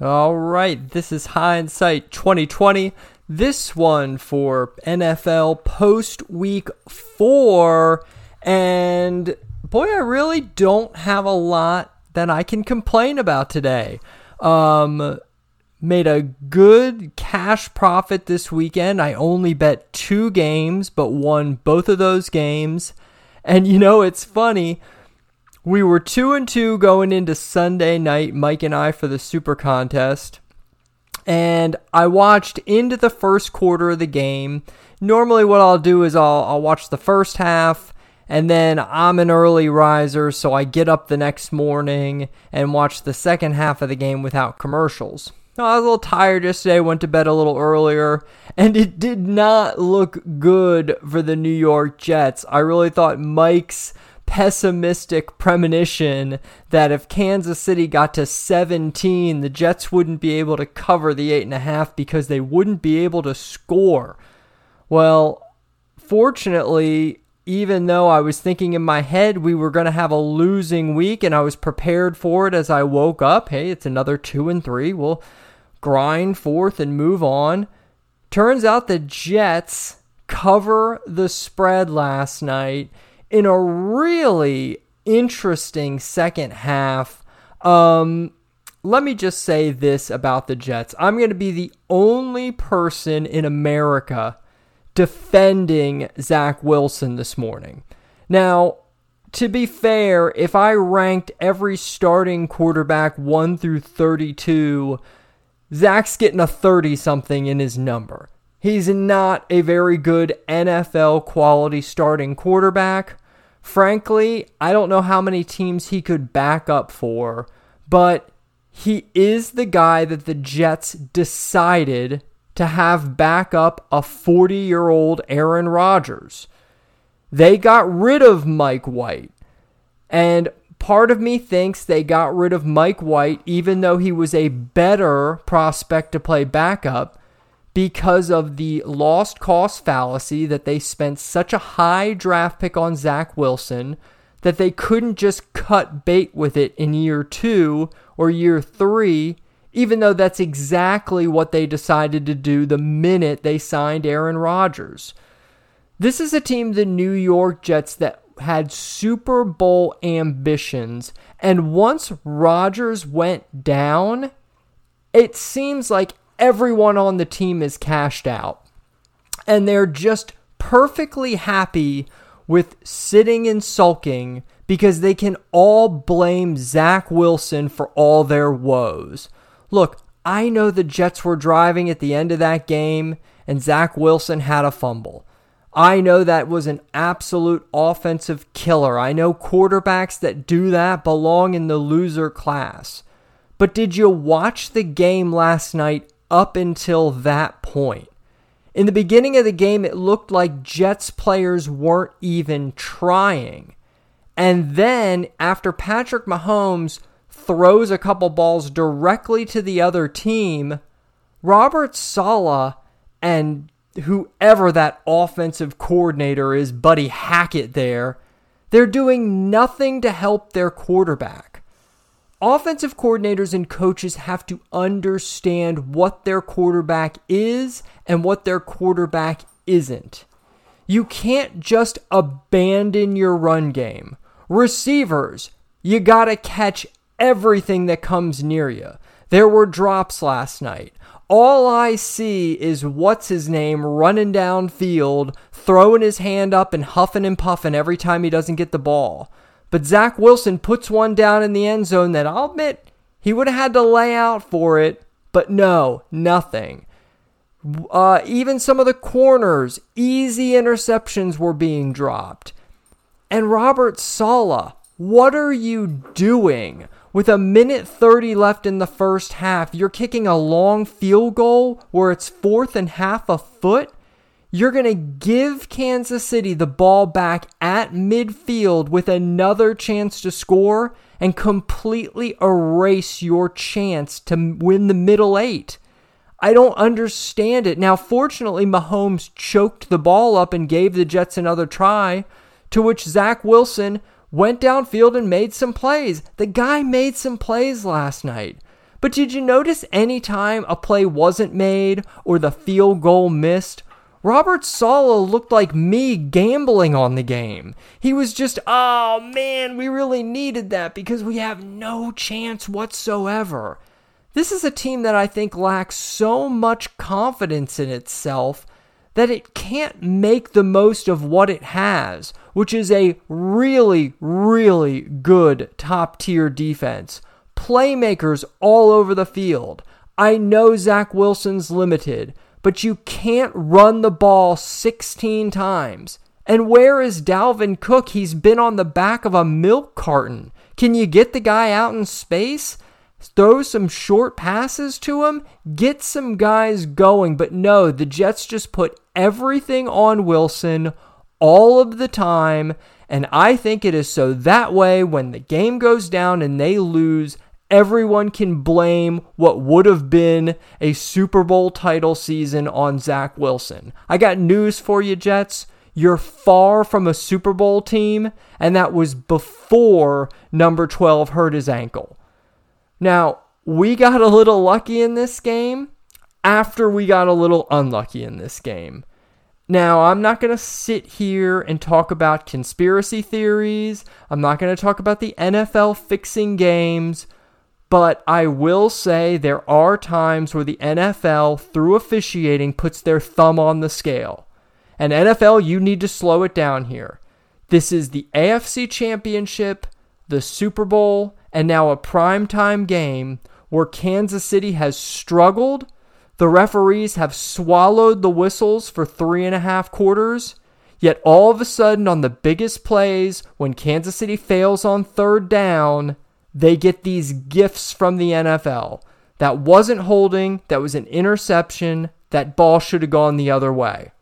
All right, this is hindsight 2020. This one for NFL post week four. And boy, I really don't have a lot that I can complain about today. Um, made a good cash profit this weekend. I only bet two games, but won both of those games. And you know, it's funny. We were two and two going into Sunday night, Mike and I, for the Super Contest. And I watched into the first quarter of the game. Normally, what I'll do is I'll, I'll watch the first half, and then I'm an early riser, so I get up the next morning and watch the second half of the game without commercials. I was a little tired yesterday, went to bed a little earlier, and it did not look good for the New York Jets. I really thought Mike's pessimistic premonition that if Kansas City got to 17, the Jets wouldn't be able to cover the 8.5 because they wouldn't be able to score. Well, fortunately, even though I was thinking in my head we were going to have a losing week and I was prepared for it as I woke up, hey, it's another 2 and 3. We'll grind forth and move on. Turns out the Jets cover the spread last night in a really interesting second half. Um, let me just say this about the Jets. I'm going to be the only person in America defending Zach Wilson this morning. Now, to be fair, if I ranked every starting quarterback 1 through 32, Zach's getting a 30 something in his number. He's not a very good NFL quality starting quarterback. Frankly, I don't know how many teams he could back up for, but he is the guy that the Jets decided to have back up a 40 year old Aaron Rodgers. They got rid of Mike White. And part of me thinks they got rid of Mike White, even though he was a better prospect to play backup, because of the lost cost fallacy that they spent such a high draft pick on Zach Wilson that they couldn't just cut bait with it in year two or year three, even though that's exactly what they decided to do the minute they signed Aaron Rodgers. This is a team, the New York Jets, that had Super Bowl ambitions, and once Rodgers went down, it seems like everyone on the team is cashed out. And they're just perfectly happy with sitting and sulking because they can all blame Zach Wilson for all their woes. Look, I know the Jets were driving at the end of that game and Zach Wilson had a fumble. I know that was an absolute offensive killer. I know quarterbacks that do that belong in the loser class. But did you watch the game last night up until that point. In the beginning of the game, it looked like Jets players weren't even trying. And then, after Patrick Mahomes throws a couple balls directly to the other team, Robert Saleh and whoever that offensive coordinator is, Buddy Hackett, there, they're doing nothing to help their quarterback offensive coordinators and coaches have to understand what their quarterback is and what their quarterback isn't. You can't just abandon your run game. Receivers, you got to catch everything that comes near you. There were drops last night. All I see is what's his name running downfield, throwing his hand up and huffing and puffing every time he doesn't get the ball. But Zach Wilson puts one down in the end zone that I'll admit he would have had to lay out for it, but no, nothing. Uh, even some of the corners, easy interceptions were being dropped. And Robert Saleh, what are you doing? With a minute 30 left in the first half, you're kicking a long field goal where it's fourth and half a foot? You're going to give Kansas City the ball back at midfield with another chance to score and completely erase your chance to win the middle eight. I don't understand it. Now, fortunately, Mahomes choked the ball up and gave the Jets another try, to which Zach Wilson went downfield and made some plays. The guy made some plays last night. But did you notice any time a play wasn't made or the field goal missed? Robert Saleh looked like me gambling on the game. He was just, oh man, we really needed that because we have no chance whatsoever. This is a team that I think lacks so much confidence in itself that it can't make the most of what it has, which is a really, really good top tier defense. Playmakers all over the field. I know Zach Wilson's limited, but you can't run the ball 16 times. And where is Dalvin Cook? He's been on the back of a milk carton. Can you get the guy out in space? Throw some short passes to him? Get some guys going. But no, the Jets just put everything on Wilson all of the time. And I think it is so that way when the game goes down and they lose, everyone can blame what would have been a Super Bowl title season on Zach Wilson. I got news for you, Jets. You're far from a Super Bowl team, and that was before number 12 hurt his ankle. Now, we got a little lucky in this game after we got a little unlucky in this game. Now, I'm not going to sit here and talk about conspiracy theories. I'm not going to talk about the NFL fixing games. But I will say there are times where the NFL, through officiating, puts their thumb on the scale. And NFL, you need to slow it down here. This is the AFC Championship, the Super Bowl, and now a primetime game where Kansas City has struggled. The referees have swallowed the whistles for three and a half quarters. Yet all of a sudden, on the biggest plays, when Kansas City fails on third down, they get these gifts from the NFL. That wasn't holding, that was an interception. That ball should have gone the other way.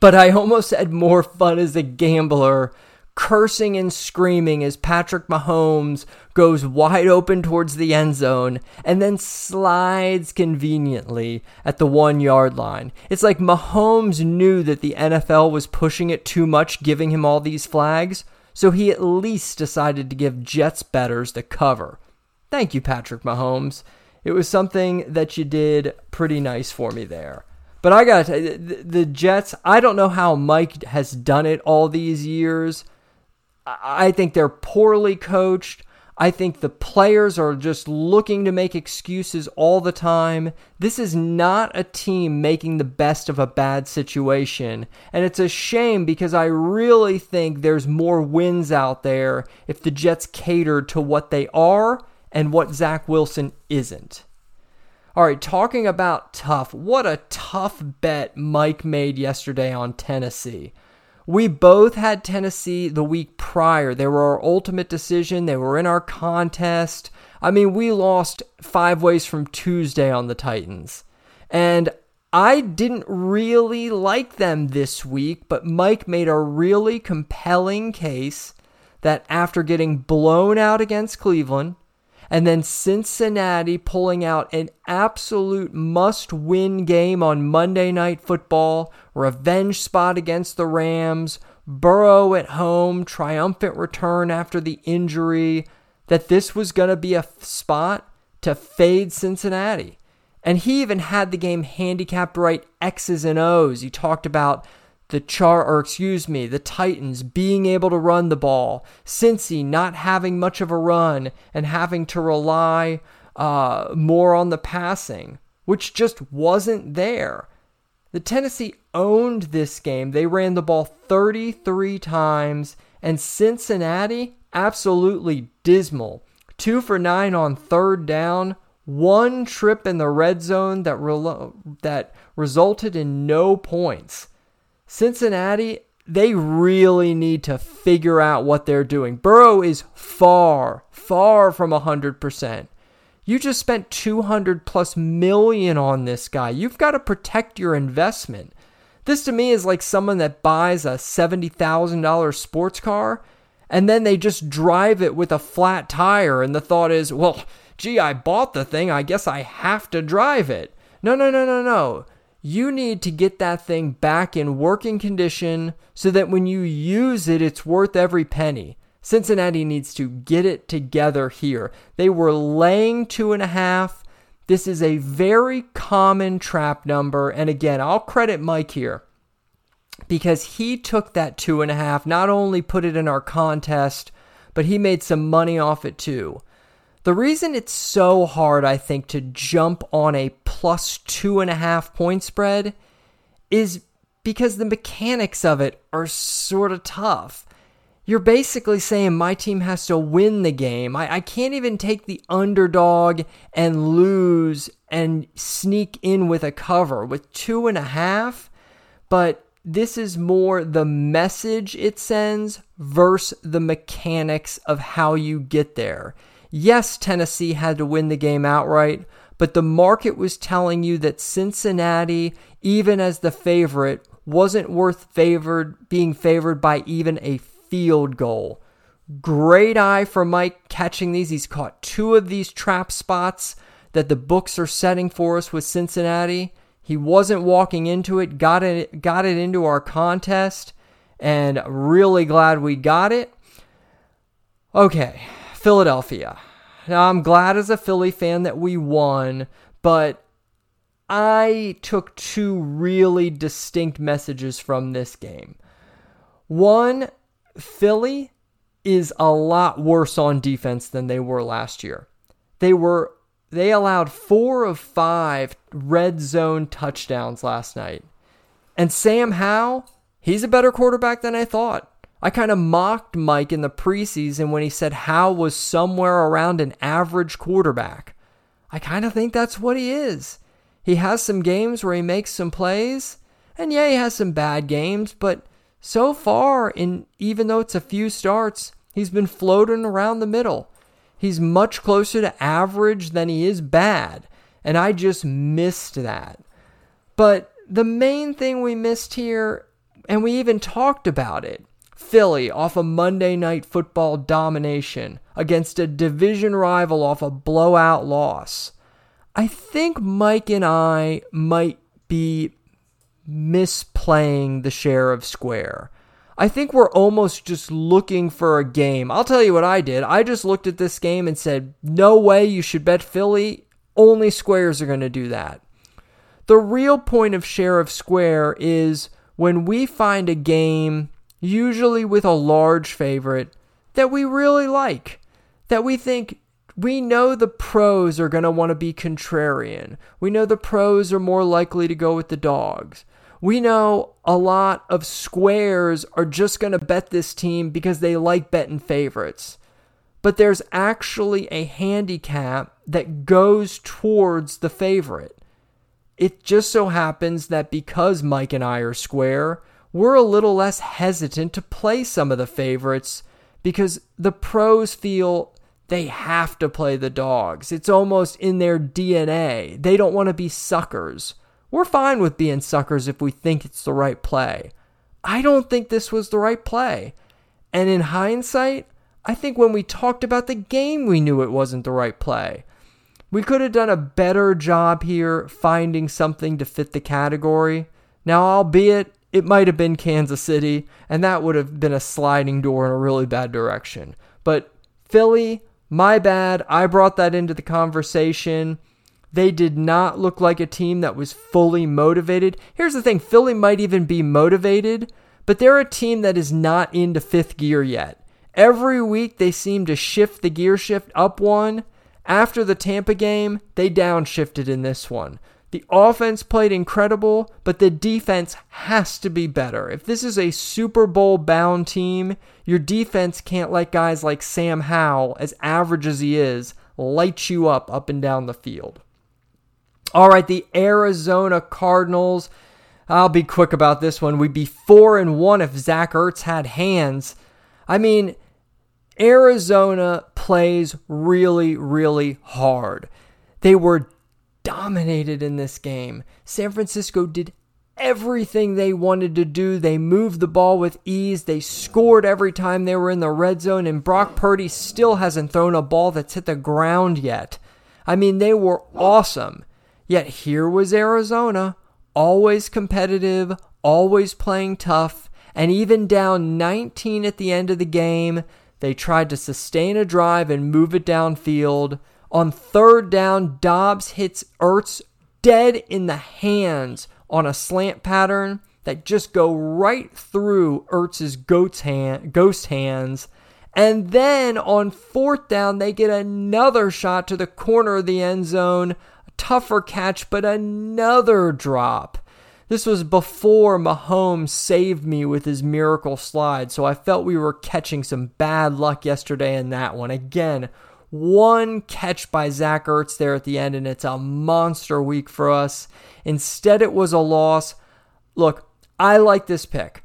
But I almost had more fun as a gambler cursing and screaming as Patrick Mahomes goes wide open towards the end zone and then slides conveniently at the one yard line. It's like Mahomes knew that the NFL was pushing it too much, giving him all these flags. So he at least decided to give Jets betters the cover. Thank you, Patrick Mahomes. It was something that you did pretty nice for me there. But I got to the Jets, I don't know how Mike has done it all these years. I think they're poorly coached. I think the players are just looking to make excuses all the time. This is not a team making the best of a bad situation. And it's a shame because I really think there's more wins out there if the Jets catered to what they are and what Zach Wilson isn't. All right, talking about tough, what a tough bet Mike made yesterday on Tennessee. We both had Tennessee the week prior. They were our ultimate decision. They were in our contest. I mean, we lost five ways from Tuesday on the Titans. And I didn't really like them this week, but Mike made a really compelling case that after getting blown out against Cleveland, and then Cincinnati pulling out an absolute must win game on Monday Night Football, revenge spot against the Rams, Burrow at home, triumphant return after the injury, that this was going to be a spot to fade Cincinnati. And he even had the game handicapped right X's and O's. He talked about the Char or excuse me, the Titans being able to run the ball, Cincy not having much of a run and having to rely uh, more on the passing, which just wasn't there. The Tennessee owned this game. They ran the ball 33 times, and Cincinnati absolutely dismal. Two for nine on third down, one trip in the red zone that re- that resulted in no points. Cincinnati, they really need to figure out what they're doing. Burrow is far, far from 100%. You just spent 200 plus million on this guy. You've got to protect your investment. This to me is like someone that buys a $70,000 sports car and then they just drive it with a flat tire and the thought is, well, gee, I bought the thing, I guess I have to drive it. No, no, no, no, no. You need to get that thing back in working condition so that when you use it, it's worth every penny. Cincinnati needs to get it together here. They were laying two and a half. This is a very common trap number. And again, I'll credit Mike here because he took that two and a half, not only put it in our contest, but he made some money off it too. The reason it's so hard, I think, to jump on a plus two and a half point spread is because the mechanics of it are sort of tough. You're basically saying my team has to win the game. I, I can't even take the underdog and lose and sneak in with a cover with two and a half. But this is more the message it sends versus the mechanics of how you get there. Yes, Tennessee had to win the game outright, but the market was telling you that Cincinnati, even as the favorite, wasn't worth favored being favored by even a field goal. Great eye for Mike catching these. He's caught two of these trap spots that the books are setting for us with Cincinnati. He wasn't walking into it, got it got it into our contest and really glad we got it. Okay, Philadelphia. Now I'm glad as a Philly fan that we won, but I took two really distinct messages from this game. One, Philly is a lot worse on defense than they were last year. They were they allowed four of five red zone touchdowns last night. And Sam Howell, he's a better quarterback than I thought. I kind of mocked Mike in the preseason when he said Howell was somewhere around an average quarterback. I kind of think that's what he is. He has some games where he makes some plays, and yeah, he has some bad games, but so far, in even though it's a few starts, he's been floating around the middle. He's much closer to average than he is bad. And I just missed that. But the main thing we missed here, and we even talked about it Philly off a Monday night football domination against a division rival off a blowout loss. I think Mike and I might be misplaying the share of square. I think we're almost just looking for a game. I'll tell you what I did. I just looked at this game and said, no way you should bet Philly. Only squares are going to do that. The real point of share of square is when we find a game, usually with a large favorite, that we really like, that we think we know the pros are going to want to be contrarian. We know the pros are more likely to go with the dogs. We know a lot of squares are just going to bet this team because they like betting favorites. But there's actually a handicap that goes towards the favorite. It just so happens that because Mike and I are square, we're a little less hesitant to play some of the favorites because the pros feel they have to play the dogs. It's almost in their DNA. They don't want to be suckers. We're fine with being suckers if we think it's the right play. I don't think this was the right play. And in hindsight, I think when we talked about the game, we knew it wasn't the right play. We could have done a better job here finding something to fit the category. Now, albeit it might have been Kansas City, and that would have been a sliding door in a really bad direction. But Philly, my bad. I brought that into the conversation. They did not look like a team that was fully motivated. Here's the thing Philly might even be motivated, but they're a team that is not into fifth gear yet. Every week they seem to shift the gear shift up one. After the Tampa game, they downshifted in this one. The offense played incredible, but the defense has to be better. If this is a Super Bowl bound team, your defense can't let guys like Sam Howell, as average as he is, light you up up and down the field. All right, the Arizona Cardinals. I'll be quick about this one. We'd be four and one if Zach Ertz had hands. I mean, Arizona plays really, really hard. They were dominated in this game. San Francisco did everything they wanted to do. They moved the ball with ease. They scored every time they were in the red zone, and Brock Purdy still hasn't thrown a ball that's hit the ground yet. I mean, they were awesome. Yet here was Arizona, always competitive, always playing tough, and even down 19 at the end of the game, They tried to sustain a drive and move it downfield. On third down, Dobbs hits Ertz dead in the hands on a slant pattern that just go right through Ertz's goat's hand, ghost hands. And then on fourth down, they get another shot to the corner of the end zone. A tougher catch, but another drop. This was before Mahomes saved me with his miracle slide, so I felt we were catching some bad luck yesterday in that one. Again, one catch by Zach Ertz there at the end, and it's a monster week for us. Instead, it was a loss. Look, I like this pick.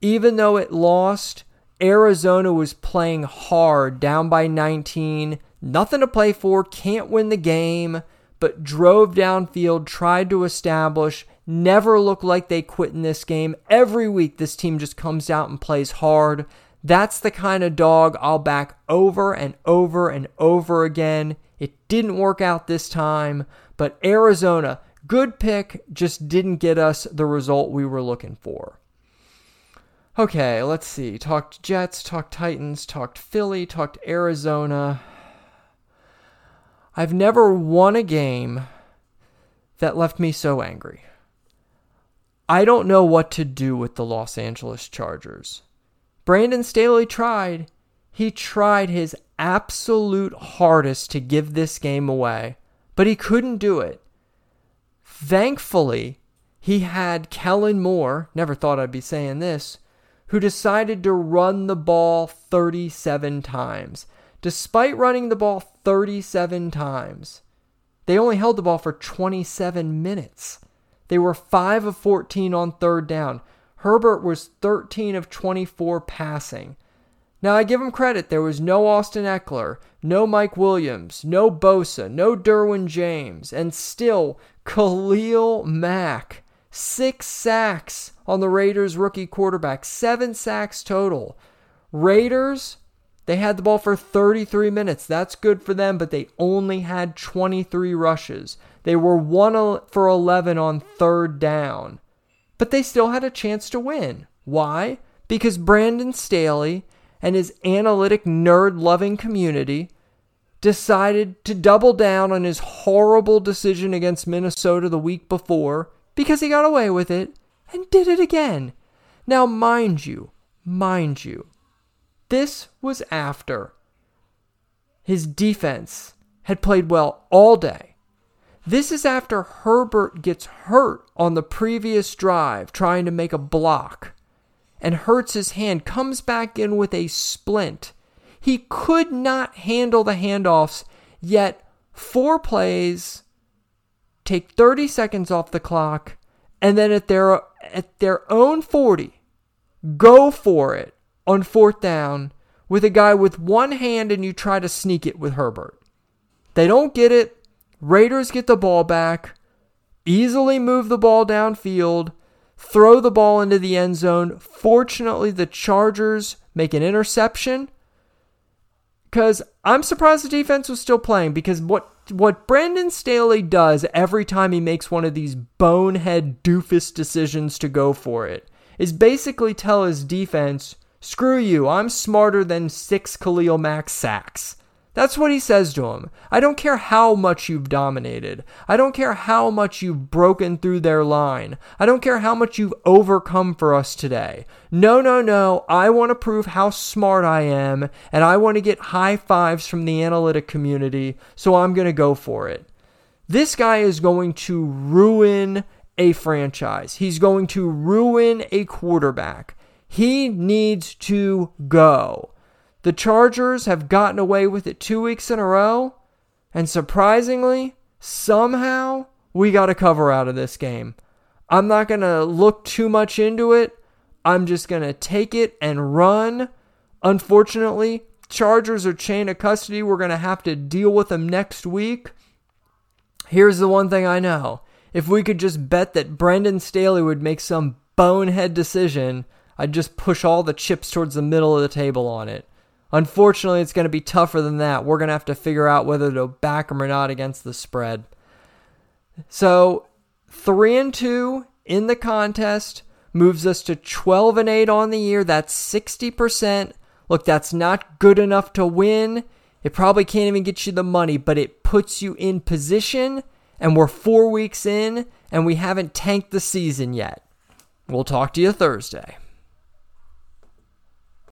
Even though it lost, Arizona was playing hard, down by 19, nothing to play for, can't win the game, but drove downfield, tried to establish, never looked like they quit in this game. Every week, this team just comes out and plays hard. That's the kind of dog I'll back over and over and over again. It didn't work out this time, but Arizona, good pick, just didn't get us the result we were looking for. Okay, let's see. Talked Jets, talked Titans, talked Philly, talked Arizona. I've never won a game that left me so angry. I don't know what to do with the Los Angeles Chargers. Brandon Staley tried. He tried his absolute hardest to give this game away, but he couldn't do it. Thankfully, he had Kellen Moore, never thought I'd be saying this, who decided to run the ball 37 times. Despite running the ball 37 times, they only held the ball for 27 minutes. They were 5 of 14 on third down. Herbert was 13 of 24 passing. Now, I give him credit. There was no Austin Ekeler, no Mike Williams, no Bosa, no Derwin James, and still Khalil Mack. Six sacks on the Raiders rookie quarterback, seven sacks total. Raiders, they had the ball for 33 minutes. That's good for them, but they only had 23 rushes. They were 1 for 11 on third down but they still had a chance to win. Why? Because Brandon Staley and his analytic nerd loving community decided to double down on his horrible decision against Minnesota the week before because he got away with it and did it again. Now, mind you, mind you, this was after his defense had played well all day this is after Herbert gets hurt on the previous drive trying to make a block and hurts his hand, comes back in with a splint. He could not handle the handoffs, yet, four plays, take 30 seconds off the clock, and then at their, at their own 40, go for it on fourth down with a guy with one hand and you try to sneak it with Herbert. They don't get it. Raiders get the ball back, easily move the ball downfield, throw the ball into the end zone. Fortunately, the Chargers make an interception. Because I'm surprised the defense was still playing because what what Brandon Staley does every time he makes one of these bonehead doofus decisions to go for it is basically tell his defense, screw you, I'm smarter than six Khalil Mack sacks. That's what he says to him. I don't care how much you've dominated. I don't care how much you've broken through their line. I don't care how much you've overcome for us today. No, no, no. I want to prove how smart I am, and I want to get high fives from the analytic community, so I'm going to go for it. This guy is going to ruin a franchise. He's going to ruin a quarterback. He needs to go. The Chargers have gotten away with it two weeks in a row, and surprisingly, somehow, we got a cover out of this game. I'm not going to look too much into it. I'm just going to take it and run. Unfortunately, Chargers are chain of custody. We're going to have to deal with them next week. Here's the one thing I know. If we could just bet that Brandon Staley would make some bonehead decision, I'd just push all the chips towards the middle of the table on it. Unfortunately, it's going to be tougher than that. We're going to have to figure out whether to back them or not against the spread. So, 3 and 2 in the contest moves us to 12 and 8 on the year. That's 60%. Look, that's not good enough to win. It probably can't even get you the money, but it puts you in position. And we're four weeks in, and we haven't tanked the season yet. We'll talk to you Thursday.